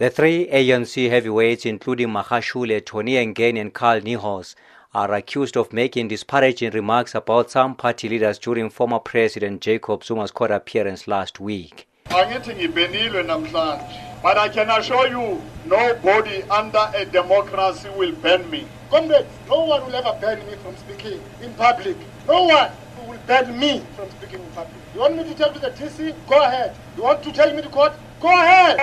The three ANC heavyweights, including Magashule, Tony Yengeni and Carl Niehaus, are accused of making disparaging remarks about some party leaders during former President Jacob Zuma's court appearance last week. angithi ngibhenilwe namhlanje but i can assure you nobody under a democracy will ban me Comrades, no one will ever ban me from speaking in public. No one will ban me from speaking in public. You want me to tell to the TC? Go ahead. You want to tell me to court? Go ahead.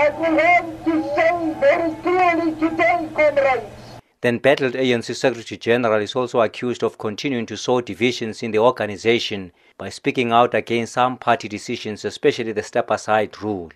Then battled ANC Secretary General is also accused of continuing to sow divisions in the organization by speaking out against some party decisions, especially the step aside rule.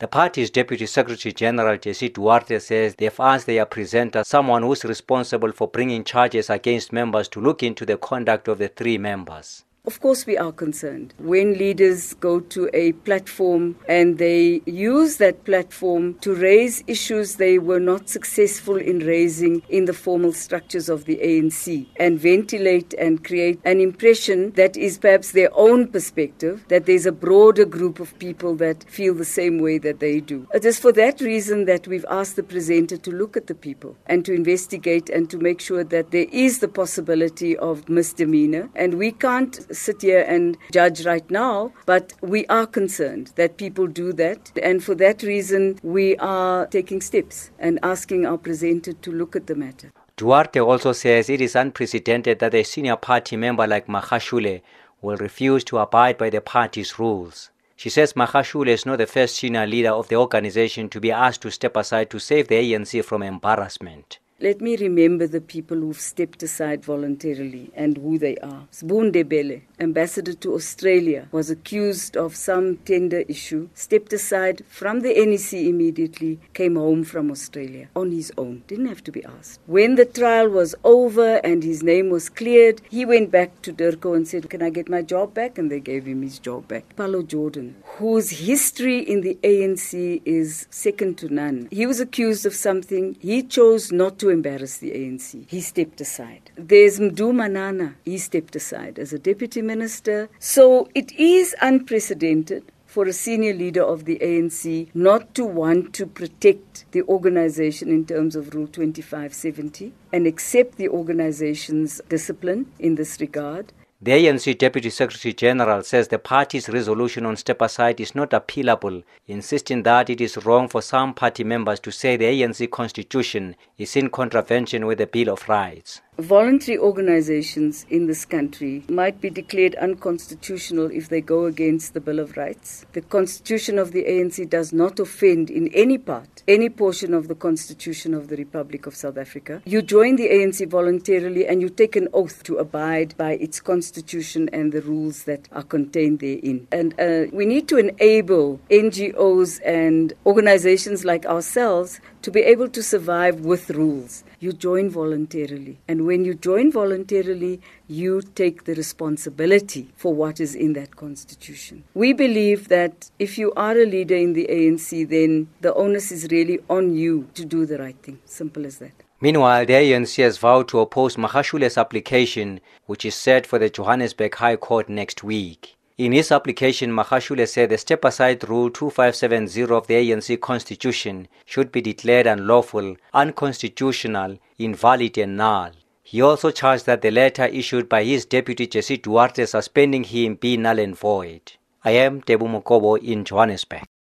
The party's Deputy Secretary General Jesse Duarte says they've asked their presenter, someone who's responsible for bringing charges against members, to look into the conduct of the three members. Of course, we are concerned. When leaders go to a platform and they use that platform to raise issues they were not successful in raising in the formal structures of the ANC and ventilate and create an impression that is perhaps their own perspective, that there's a broader group of people that feel the same way that they do. It is for that reason that we've asked the presenter to look at the people and to investigate and to make sure that there is the possibility of misdemeanor. And we can't sit here and judge right now, but we are concerned that people do that. And for that reason, we are taking steps and asking our presenter to look at the matter. Duarte also says it is unprecedented that a senior party member like Magashule will refuse to abide by the party's rules. She says Magashule is not the first senior leader of the organization to be asked to step aside to save the ANC from embarrassment. Let me remember the people who've stepped aside voluntarily and who they are. Sbu Ndebele, ambassador to Australia, was accused of some tender issue, stepped aside from the NEC immediately, came home from Australia on his own, didn't have to be asked. When the trial was over and his name was cleared, he went back to DIRCO and said, Can I get my job back? And they gave him his job back. Pallo Jordan, whose history in the ANC is second to none, he was accused of something. He chose not to embarrass the ANC. He stepped aside. There's Mdu Manana. He stepped aside as a deputy minister. So it is unprecedented for a senior leader of the ANC not to want to protect the organization in terms of Rule 2570 and accept the organization's discipline in this regard. The ANC Deputy Secretary General says the party's resolution on step aside is not appealable, insisting that it is wrong for some party members to say the ANC constitution is in contravention with the Bill of Rights. Voluntary organizations in this country might be declared unconstitutional if they go against the Bill of Rights. The constitution of the ANC does not offend in any part, any portion of the constitution of the Republic of South Africa. You join the ANC voluntarily and you take an oath to abide by its constitution and the rules that are contained therein. And uh, we need to enable NGOs and organizations like ourselves to be able to survive with rules. You join voluntarily. And when you join voluntarily, you take the responsibility for what is in that constitution. We believe that if you are a leader in the ANC, then the onus is really on you to do the right thing. Simple as that. Meanwhile, the ANC has vowed to oppose Magashule's application, which is set for the Johannesburg High Court next week. In his application, Magashule said the step aside rule 2570 of the ANC constitution should be declared unlawful, unconstitutional, invalid, and null. He also charged that the letter issued by his deputy Jesse Duarte suspending him be null and void. I am Tebu Mokobo in Johannesburg.